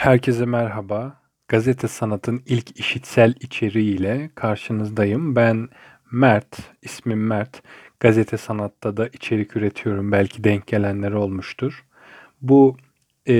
Herkese merhaba. Gazete Sanat'ın ilk işitsel içeriğiyle karşınızdayım. Ben Mert, ismim Mert. Gazete Sanat'ta da içerik üretiyorum. Belki denk gelenler olmuştur. Bu e,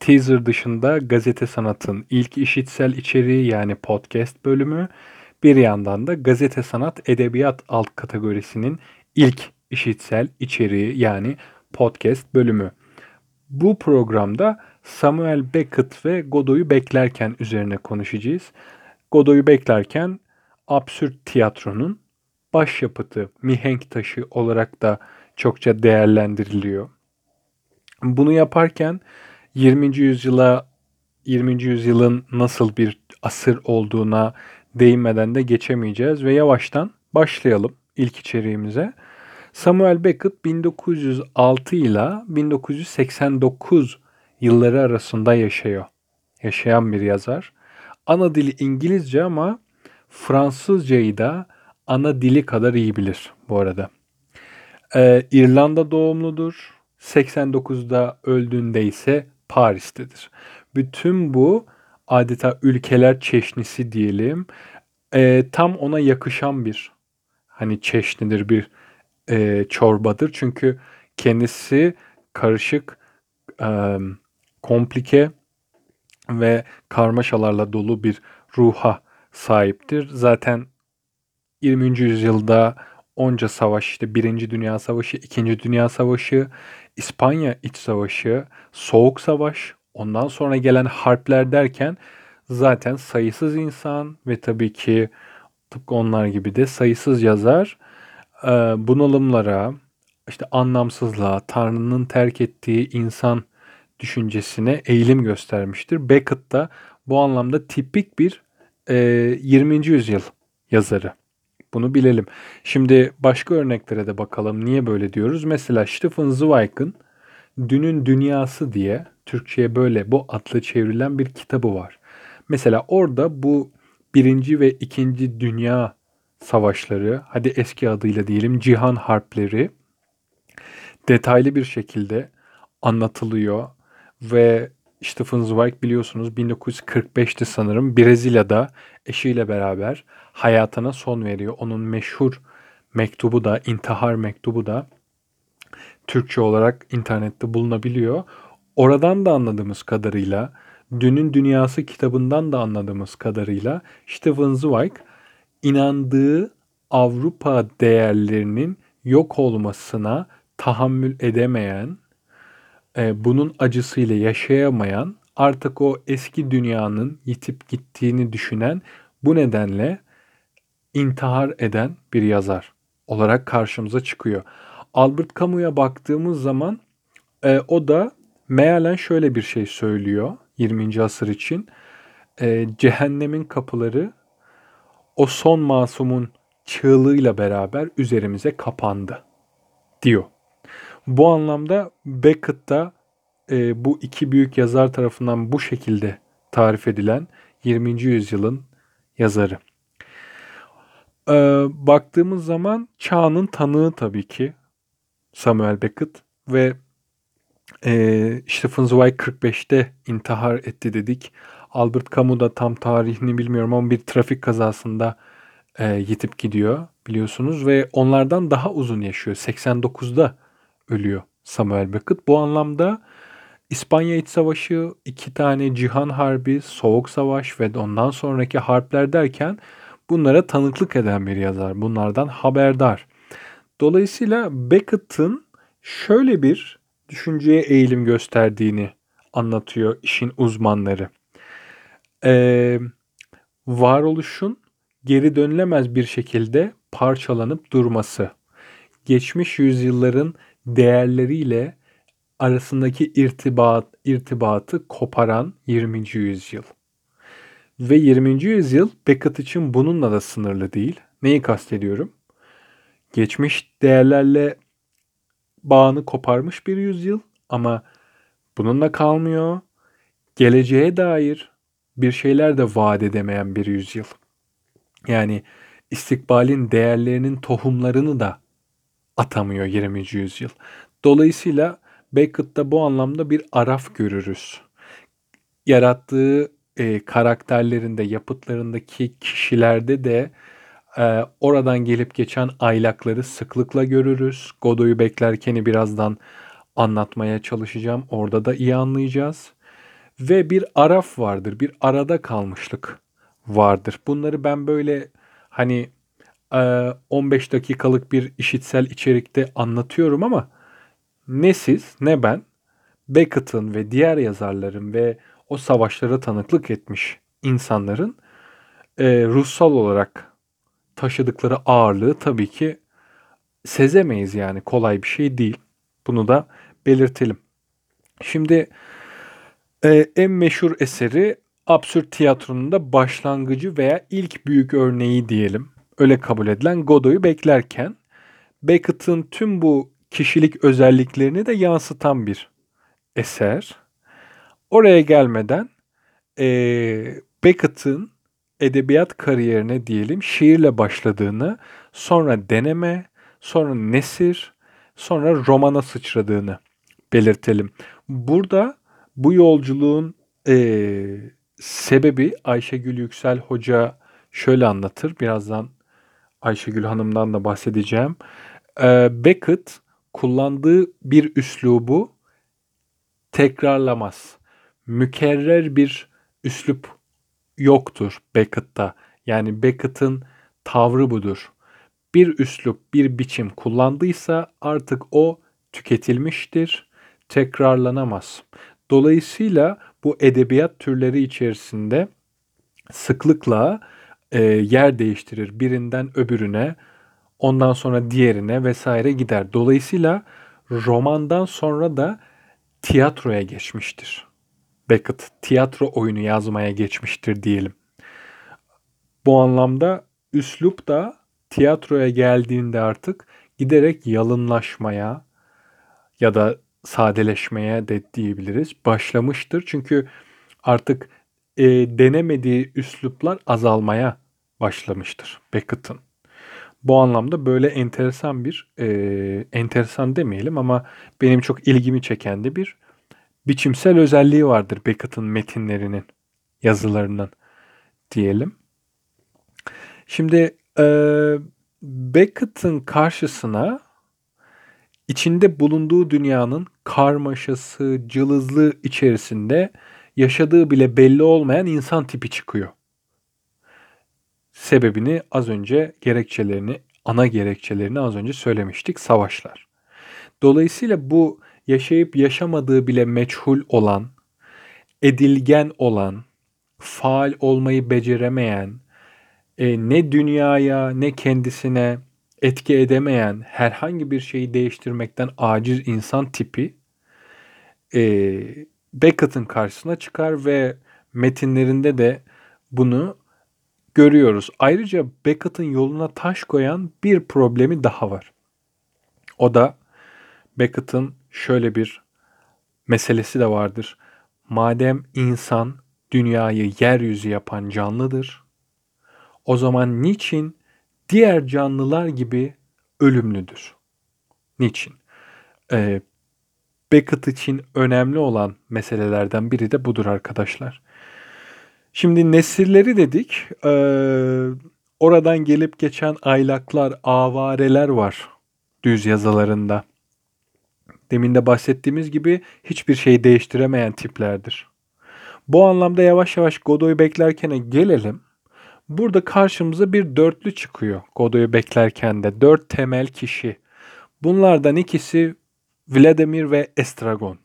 teaser dışında Gazete Sanat'ın ilk işitsel içeriği yani podcast bölümü. Bir yandan da Gazete Sanat Edebiyat alt kategorisinin ilk işitsel içeriği yani podcast bölümü. Bu programda Samuel Beckett ve Godot'u beklerken üzerine konuşacağız. Godot'u beklerken absürt tiyatronun başyapıtı, mihenk taşı olarak da çokça değerlendiriliyor. Bunu yaparken 20. yüzyıla 20. yüzyılın nasıl bir asır olduğuna değinmeden de geçemeyeceğiz ve yavaştan başlayalım ilk içeriğimize. Samuel Beckett 1906 ile 1989 yılları arasında yaşıyor. Yaşayan bir yazar. Ana dili İngilizce ama Fransızcayı da ana dili kadar iyi bilir bu arada. Ee, İrlanda doğumludur. 89'da öldüğünde ise Paris'tedir. Bütün bu adeta ülkeler çeşnisi diyelim. E, tam ona yakışan bir hani çeşnidir bir e, çorbadır. Çünkü kendisi karışık, e, komplike ve karmaşalarla dolu bir ruha sahiptir. Zaten 20. yüzyılda onca savaş işte Birinci Dünya Savaşı, İkinci Dünya Savaşı, İspanya İç Savaşı, Soğuk Savaş, ondan sonra gelen harpler derken zaten sayısız insan ve tabii ki tıpkı onlar gibi de sayısız yazar bunalımlara, işte anlamsızlığa, Tanrı'nın terk ettiği insan düşüncesine eğilim göstermiştir. Beckett da bu anlamda tipik bir e, 20. yüzyıl yazarı. Bunu bilelim. Şimdi başka örneklere de bakalım. Niye böyle diyoruz? Mesela Stephen Zweig'ın Dünün Dünyası diye Türkçe'ye böyle bu adlı çevrilen bir kitabı var. Mesela orada bu birinci ve ikinci dünya savaşları, hadi eski adıyla diyelim cihan harpleri detaylı bir şekilde anlatılıyor ve Stephen Zweig biliyorsunuz 1945'te sanırım Brezilya'da eşiyle beraber hayatına son veriyor. Onun meşhur mektubu da, intihar mektubu da Türkçe olarak internette bulunabiliyor. Oradan da anladığımız kadarıyla, Dünün Dünyası kitabından da anladığımız kadarıyla Stephen Zweig inandığı Avrupa değerlerinin yok olmasına tahammül edemeyen, e, bunun acısıyla yaşayamayan, artık o eski dünyanın yitip gittiğini düşünen, bu nedenle intihar eden bir yazar olarak karşımıza çıkıyor. Albert Camus'a baktığımız zaman e, o da mealen şöyle bir şey söylüyor 20. asır için. E, cehennemin kapıları o son masumun çığlığıyla beraber üzerimize kapandı diyor. Bu anlamda Beckett da e, bu iki büyük yazar tarafından bu şekilde tarif edilen 20. yüzyılın yazarı. E, baktığımız zaman çağının tanığı tabii ki Samuel Beckett ve e, Stephen Zweig 45'te intihar etti dedik. Albert Camus da tam tarihini bilmiyorum ama bir trafik kazasında e, yitip gidiyor biliyorsunuz ve onlardan daha uzun yaşıyor. 89'da ölüyor Samuel Beckett. Bu anlamda İspanya İç Savaşı, iki tane Cihan Harbi, Soğuk Savaş ve ondan sonraki harpler derken bunlara tanıklık eden bir yazar. Bunlardan haberdar. Dolayısıyla Beckett'ın şöyle bir düşünceye eğilim gösterdiğini anlatıyor işin uzmanları. Ee, varoluşun geri dönülemez bir şekilde parçalanıp durması. Geçmiş yüzyılların değerleriyle arasındaki irtibat, irtibatı koparan 20. yüzyıl. Ve 20. yüzyıl Beckett için bununla da sınırlı değil. Neyi kastediyorum? Geçmiş değerlerle bağını koparmış bir yüzyıl ama bununla kalmıyor. Geleceğe dair bir şeyler de vaat edemeyen bir yüzyıl. Yani istikbalin değerlerinin tohumlarını da atamıyor 20. yüzyıl. Dolayısıyla Beckett'ta bu anlamda bir araf görürüz. yarattığı e, karakterlerinde, yapıtlarındaki kişilerde de e, oradan gelip geçen aylakları sıklıkla görürüz. Godoy'u beklerkeni birazdan anlatmaya çalışacağım. Orada da iyi anlayacağız. Ve bir araf vardır, bir arada kalmışlık vardır. Bunları ben böyle hani 15 dakikalık bir işitsel içerikte anlatıyorum ama ne siz ne ben Beckett'ın ve diğer yazarların ve o savaşlara tanıklık etmiş insanların e, ruhsal olarak taşıdıkları ağırlığı tabii ki sezemeyiz yani kolay bir şey değil. Bunu da belirtelim. Şimdi e, en meşhur eseri absürt tiyatronun da başlangıcı veya ilk büyük örneği diyelim. Öyle kabul edilen Godot'u beklerken Beckett'ın tüm bu kişilik özelliklerini de yansıtan bir eser. Oraya gelmeden e, Beckett'ın edebiyat kariyerine diyelim şiirle başladığını, sonra deneme, sonra nesir, sonra romana sıçradığını belirtelim. Burada bu yolculuğun e, sebebi Ayşegül Yüksel Hoca şöyle anlatır. Birazdan Ayşegül Hanım'dan da bahsedeceğim. E, Beckett kullandığı bir üslubu tekrarlamaz. Mükerrer bir üslup yoktur Beckett'ta. Yani Beckett'ın tavrı budur. Bir üslup, bir biçim kullandıysa artık o tüketilmiştir, tekrarlanamaz. Dolayısıyla bu edebiyat türleri içerisinde sıklıkla e, yer değiştirir. Birinden öbürüne, ondan sonra diğerine vesaire gider. Dolayısıyla romandan sonra da tiyatroya geçmiştir. Beckett tiyatro oyunu yazmaya geçmiştir diyelim. Bu anlamda üslup da tiyatroya geldiğinde artık giderek yalınlaşmaya ya da sadeleşmeye de diyebiliriz başlamıştır. Çünkü artık e, denemediği üsluplar azalmaya başlamıştır Beckett'ın. Bu anlamda böyle enteresan bir, e, enteresan demeyelim ama benim çok ilgimi çeken de bir biçimsel özelliği vardır Beckett'ın metinlerinin, yazılarının diyelim. Şimdi e, Beckett'ın karşısına içinde bulunduğu dünyanın karmaşası, cılızlığı içerisinde yaşadığı bile belli olmayan insan tipi çıkıyor. Sebebini az önce gerekçelerini, ana gerekçelerini az önce söylemiştik. Savaşlar. Dolayısıyla bu yaşayıp yaşamadığı bile meçhul olan, edilgen olan, faal olmayı beceremeyen, e, ne dünyaya ne kendisine etki edemeyen, herhangi bir şeyi değiştirmekten aciz insan tipi e, Beckett'ın karşısına çıkar ve metinlerinde de bunu görüyoruz. Ayrıca Beckett'ın yoluna taş koyan bir problemi daha var. O da Beckett'ın şöyle bir meselesi de vardır. Madem insan dünyayı yeryüzü yapan canlıdır, o zaman niçin diğer canlılar gibi ölümlüdür? Niçin? Ee, Beckett için önemli olan meselelerden biri de budur arkadaşlar. Şimdi nesilleri dedik. Ee, oradan gelip geçen aylaklar, avareler var düz yazılarında. Demin de bahsettiğimiz gibi hiçbir şeyi değiştiremeyen tiplerdir. Bu anlamda yavaş yavaş Godoy'u beklerken gelelim. Burada karşımıza bir dörtlü çıkıyor Godoy'u beklerken de. Dört temel kişi. Bunlardan ikisi Vladimir ve Estragon.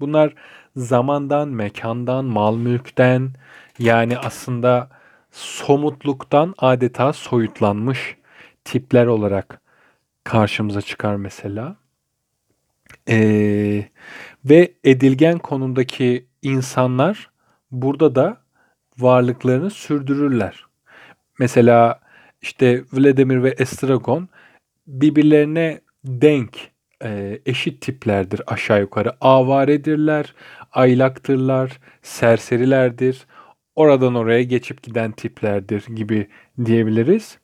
Bunlar zamandan, mekandan, mal mülkten yani aslında somutluktan adeta soyutlanmış tipler olarak karşımıza çıkar mesela. Ee, ve edilgen konumdaki insanlar burada da varlıklarını sürdürürler. Mesela işte Vladimir ve Estragon birbirlerine denk e, eşit tiplerdir aşağı yukarı. Avaredirler, aylaktırlar, serserilerdir. Oradan oraya geçip giden tiplerdir gibi diyebiliriz.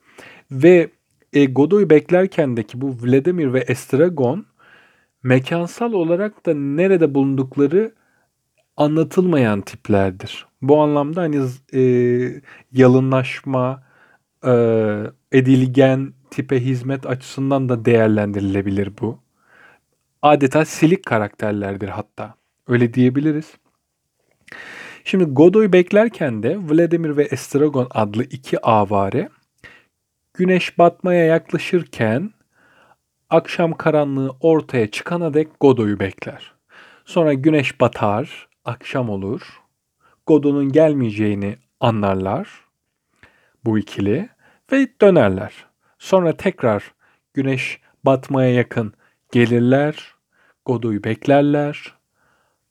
Ve e, Godoy'u beklerken de ki bu Vladimir ve Estragon mekansal olarak da nerede bulundukları anlatılmayan tiplerdir. Bu anlamda hani e, yalınlaşma, e, edilgen tipe hizmet açısından da değerlendirilebilir bu. Adeta silik karakterlerdir hatta. Öyle diyebiliriz. Şimdi Godoy'u beklerken de Vladimir ve Estragon adlı iki avare güneş batmaya yaklaşırken akşam karanlığı ortaya çıkana dek Godoy'u bekler. Sonra güneş batar, akşam olur. Godon'un gelmeyeceğini anlarlar bu ikili ve dönerler. Sonra tekrar güneş batmaya yakın gelirler, Godo'yu beklerler.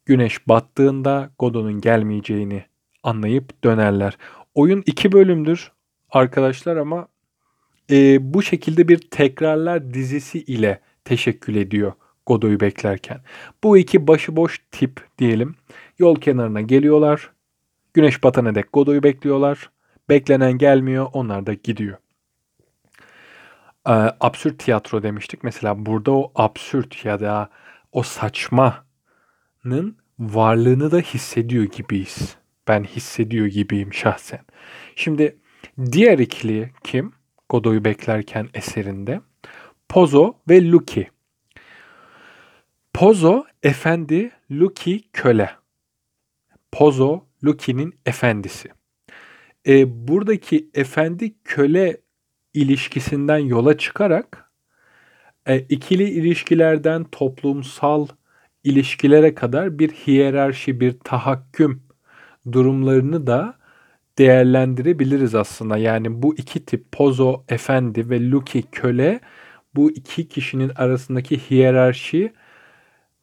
Güneş battığında Godon'un gelmeyeceğini anlayıp dönerler. Oyun iki bölümdür arkadaşlar ama e, bu şekilde bir tekrarlar dizisi ile teşekkül ediyor Godoy'u beklerken. Bu iki başıboş tip diyelim yol kenarına geliyorlar. Güneş batana dek Godoy'u bekliyorlar. Beklenen gelmiyor onlar da gidiyor. Ee, absürt tiyatro demiştik. Mesela burada o absürt ya da o saçmanın varlığını da hissediyor gibiyiz. Ben hissediyor gibiyim şahsen. Şimdi diğer ikili kim? Godoy'u beklerken eserinde. Pozo ve Luki. Pozo efendi, Luki köle. Pozo Luki'nin efendisi. E, buradaki efendi köle ilişkisinden yola çıkarak e, ikili ilişkilerden toplumsal ilişkilere kadar bir hiyerarşi, bir tahakküm durumlarını da değerlendirebiliriz aslında. Yani bu iki tip Pozo efendi ve Luki köle bu iki kişinin arasındaki hiyerarşi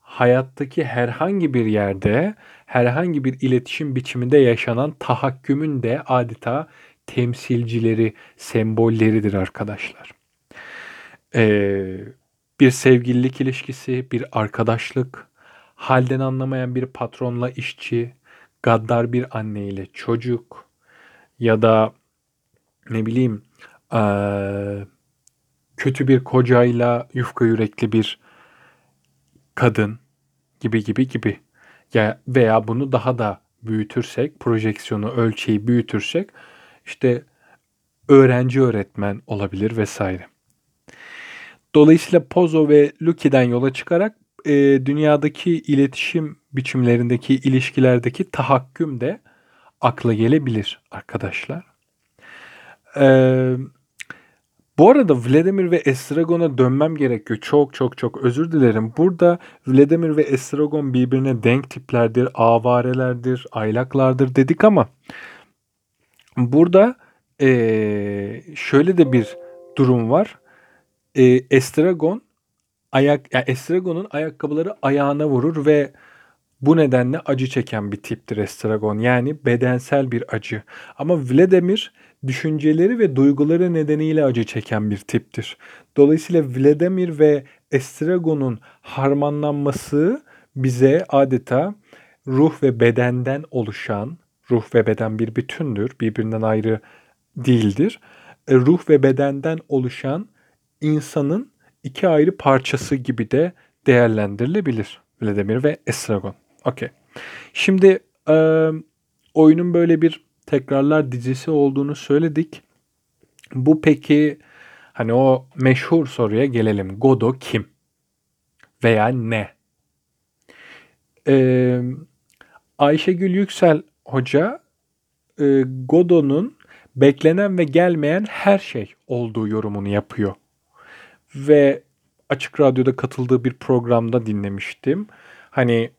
hayattaki herhangi bir yerde, herhangi bir iletişim biçiminde yaşanan tahakkümün de adeta temsilcileri, sembolleridir arkadaşlar. Ee, bir sevgililik ilişkisi, bir arkadaşlık, halden anlamayan bir patronla işçi, gaddar bir anne ile çocuk ya da ne bileyim ee, kötü bir kocayla yufka yürekli bir kadın gibi gibi gibi. Ya veya bunu daha da büyütürsek, projeksiyonu, ölçeği büyütürsek işte öğrenci öğretmen olabilir vesaire. Dolayısıyla Pozo ve Luki'den yola çıkarak e, dünyadaki iletişim biçimlerindeki ilişkilerdeki tahakküm de akla gelebilir arkadaşlar. Eee bu arada Vladimir ve Estragon'a dönmem gerekiyor. Çok çok çok özür dilerim. Burada Vladimir ve Estragon birbirine denk tiplerdir, avarelerdir, aylaklardır dedik ama burada ee, şöyle de bir durum var. E, Estragon ayak yani Estragon'un ayakkabıları ayağına vurur ve bu nedenle acı çeken bir tiptir Estragon. Yani bedensel bir acı. Ama Vladimir düşünceleri ve duyguları nedeniyle acı çeken bir tiptir. Dolayısıyla Vladimir ve Estragon'un harmanlanması bize adeta ruh ve bedenden oluşan, ruh ve beden bir bütündür, birbirinden ayrı değildir. E, ruh ve bedenden oluşan insanın iki ayrı parçası gibi de değerlendirilebilir Vladimir ve Estragon. Okey. Şimdi e, oyunun böyle bir tekrarlar dizisi olduğunu söyledik. Bu peki hani o meşhur soruya gelelim. Godo kim? Veya ne? Ee, Ayşegül Yüksel Hoca e, Godo'nun beklenen ve gelmeyen her şey olduğu yorumunu yapıyor. Ve Açık Radyo'da katıldığı bir programda dinlemiştim. Hani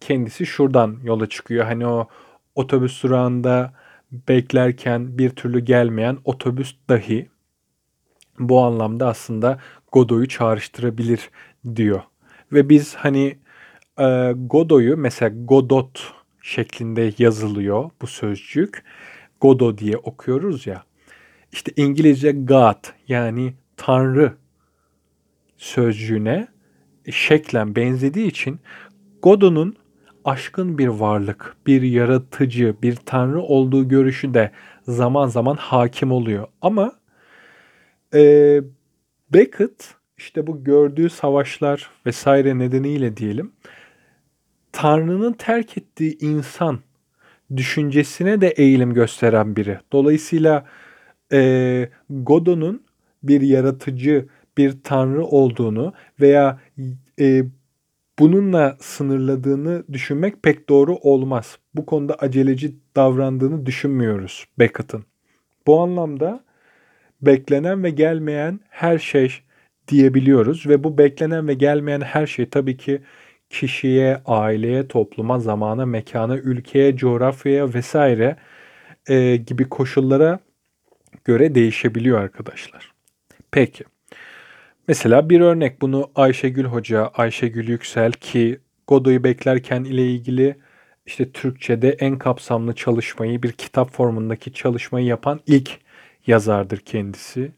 kendisi şuradan yola çıkıyor. Hani o otobüs durağında beklerken bir türlü gelmeyen otobüs dahi bu anlamda aslında Godoy'u çağrıştırabilir diyor. Ve biz hani e, Godoy'u mesela Godot şeklinde yazılıyor bu sözcük. Godo diye okuyoruz ya. İşte İngilizce God yani Tanrı sözcüğüne şeklen benzediği için Godon'un aşkın bir varlık, bir yaratıcı, bir tanrı olduğu görüşü de zaman zaman hakim oluyor. Ama e, Beckett işte bu gördüğü savaşlar vesaire nedeniyle diyelim Tanrı'nın terk ettiği insan düşüncesine de eğilim gösteren biri. Dolayısıyla e, Godot'un bir yaratıcı, bir tanrı olduğunu veya e, bununla sınırladığını düşünmek pek doğru olmaz. Bu konuda aceleci davrandığını düşünmüyoruz Beckett'ın. Bu anlamda beklenen ve gelmeyen her şey diyebiliyoruz ve bu beklenen ve gelmeyen her şey tabii ki kişiye, aileye, topluma, zamana, mekana, ülkeye, coğrafyaya vesaire e, gibi koşullara göre değişebiliyor arkadaşlar. Peki. Mesela bir örnek bunu Ayşegül Hoca, Ayşegül Yüksel ki Godoy'u beklerken ile ilgili işte Türkçe'de en kapsamlı çalışmayı, bir kitap formundaki çalışmayı yapan ilk yazardır kendisi.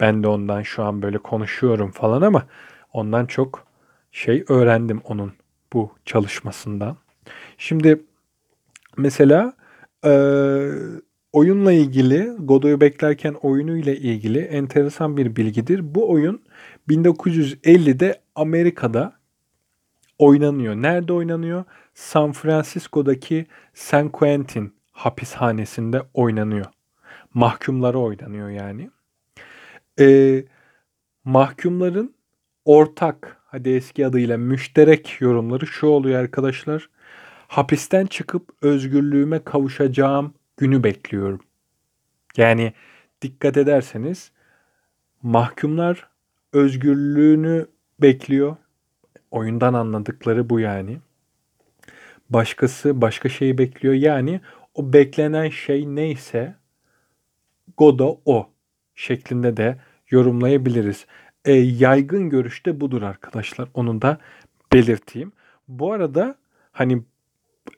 Ben de ondan şu an böyle konuşuyorum falan ama ondan çok şey öğrendim onun bu çalışmasından. Şimdi mesela e, oyunla ilgili, Godoy'u beklerken oyunuyla ilgili enteresan bir bilgidir. Bu oyun 1950'de Amerika'da oynanıyor. Nerede oynanıyor? San Francisco'daki San Quentin hapishanesinde oynanıyor. Mahkumlara oynanıyor yani. Ee, mahkumların ortak, hadi eski adıyla müşterek yorumları şu oluyor arkadaşlar. Hapisten çıkıp özgürlüğüme kavuşacağım günü bekliyorum. Yani dikkat ederseniz mahkumlar özgürlüğünü bekliyor. Oyundan anladıkları bu yani. Başkası başka şeyi bekliyor. Yani o beklenen şey neyse Godo o şeklinde de yorumlayabiliriz. E, yaygın görüşte budur arkadaşlar. Onu da belirteyim. Bu arada hani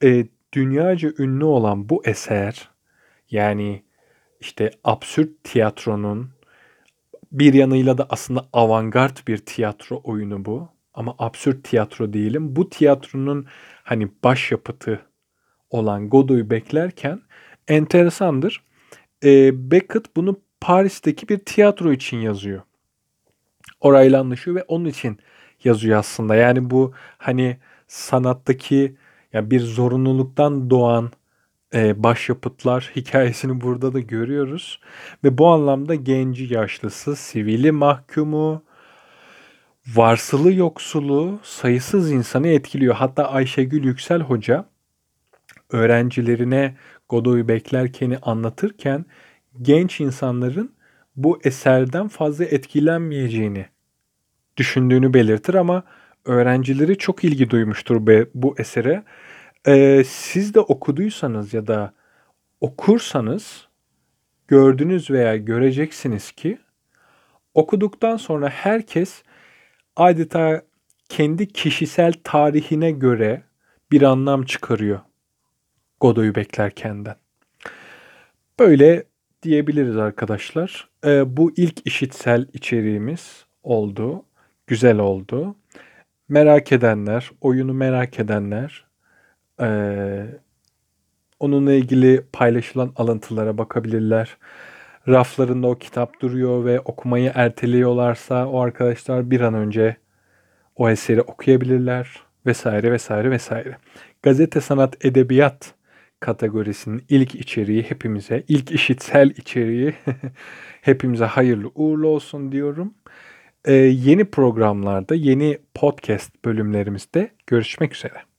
e, dünyaca ünlü olan bu eser yani işte absürt tiyatronun bir yanıyla da aslında avantgard bir tiyatro oyunu bu. Ama absürt tiyatro diyelim. Bu tiyatronun hani başyapıtı olan Godot'u beklerken enteresandır. E, Beckett bunu Paris'teki bir tiyatro için yazıyor. Orayla anlaşıyor ve onun için yazıyor aslında. Yani bu hani sanattaki yani bir zorunluluktan doğan e, başyapıtlar hikayesini burada da görüyoruz. Ve bu anlamda genci yaşlısı, sivili mahkumu, varsılı yoksulu sayısız insanı etkiliyor. Hatta Ayşegül Yüksel Hoca öğrencilerine Godoy'u beklerkeni anlatırken genç insanların bu eserden fazla etkilenmeyeceğini düşündüğünü belirtir ama öğrencileri çok ilgi duymuştur bu esere. Ee, siz de okuduysanız ya da okursanız gördünüz veya göreceksiniz ki okuduktan sonra herkes adeta kendi kişisel tarihine göre bir anlam çıkarıyor Godoy'u beklerkenden. Böyle diyebiliriz arkadaşlar. Ee, bu ilk işitsel içeriğimiz oldu. Güzel oldu. Merak edenler, oyunu merak edenler ee, onunla ilgili paylaşılan alıntılara bakabilirler. Raflarında o kitap duruyor ve okumayı erteliyorlarsa o arkadaşlar bir an önce o eseri okuyabilirler vesaire vesaire vesaire. Gazete sanat edebiyat kategorisinin ilk içeriği hepimize, ilk işitsel içeriği hepimize hayırlı uğurlu olsun diyorum. Ee, yeni programlarda, yeni podcast bölümlerimizde görüşmek üzere.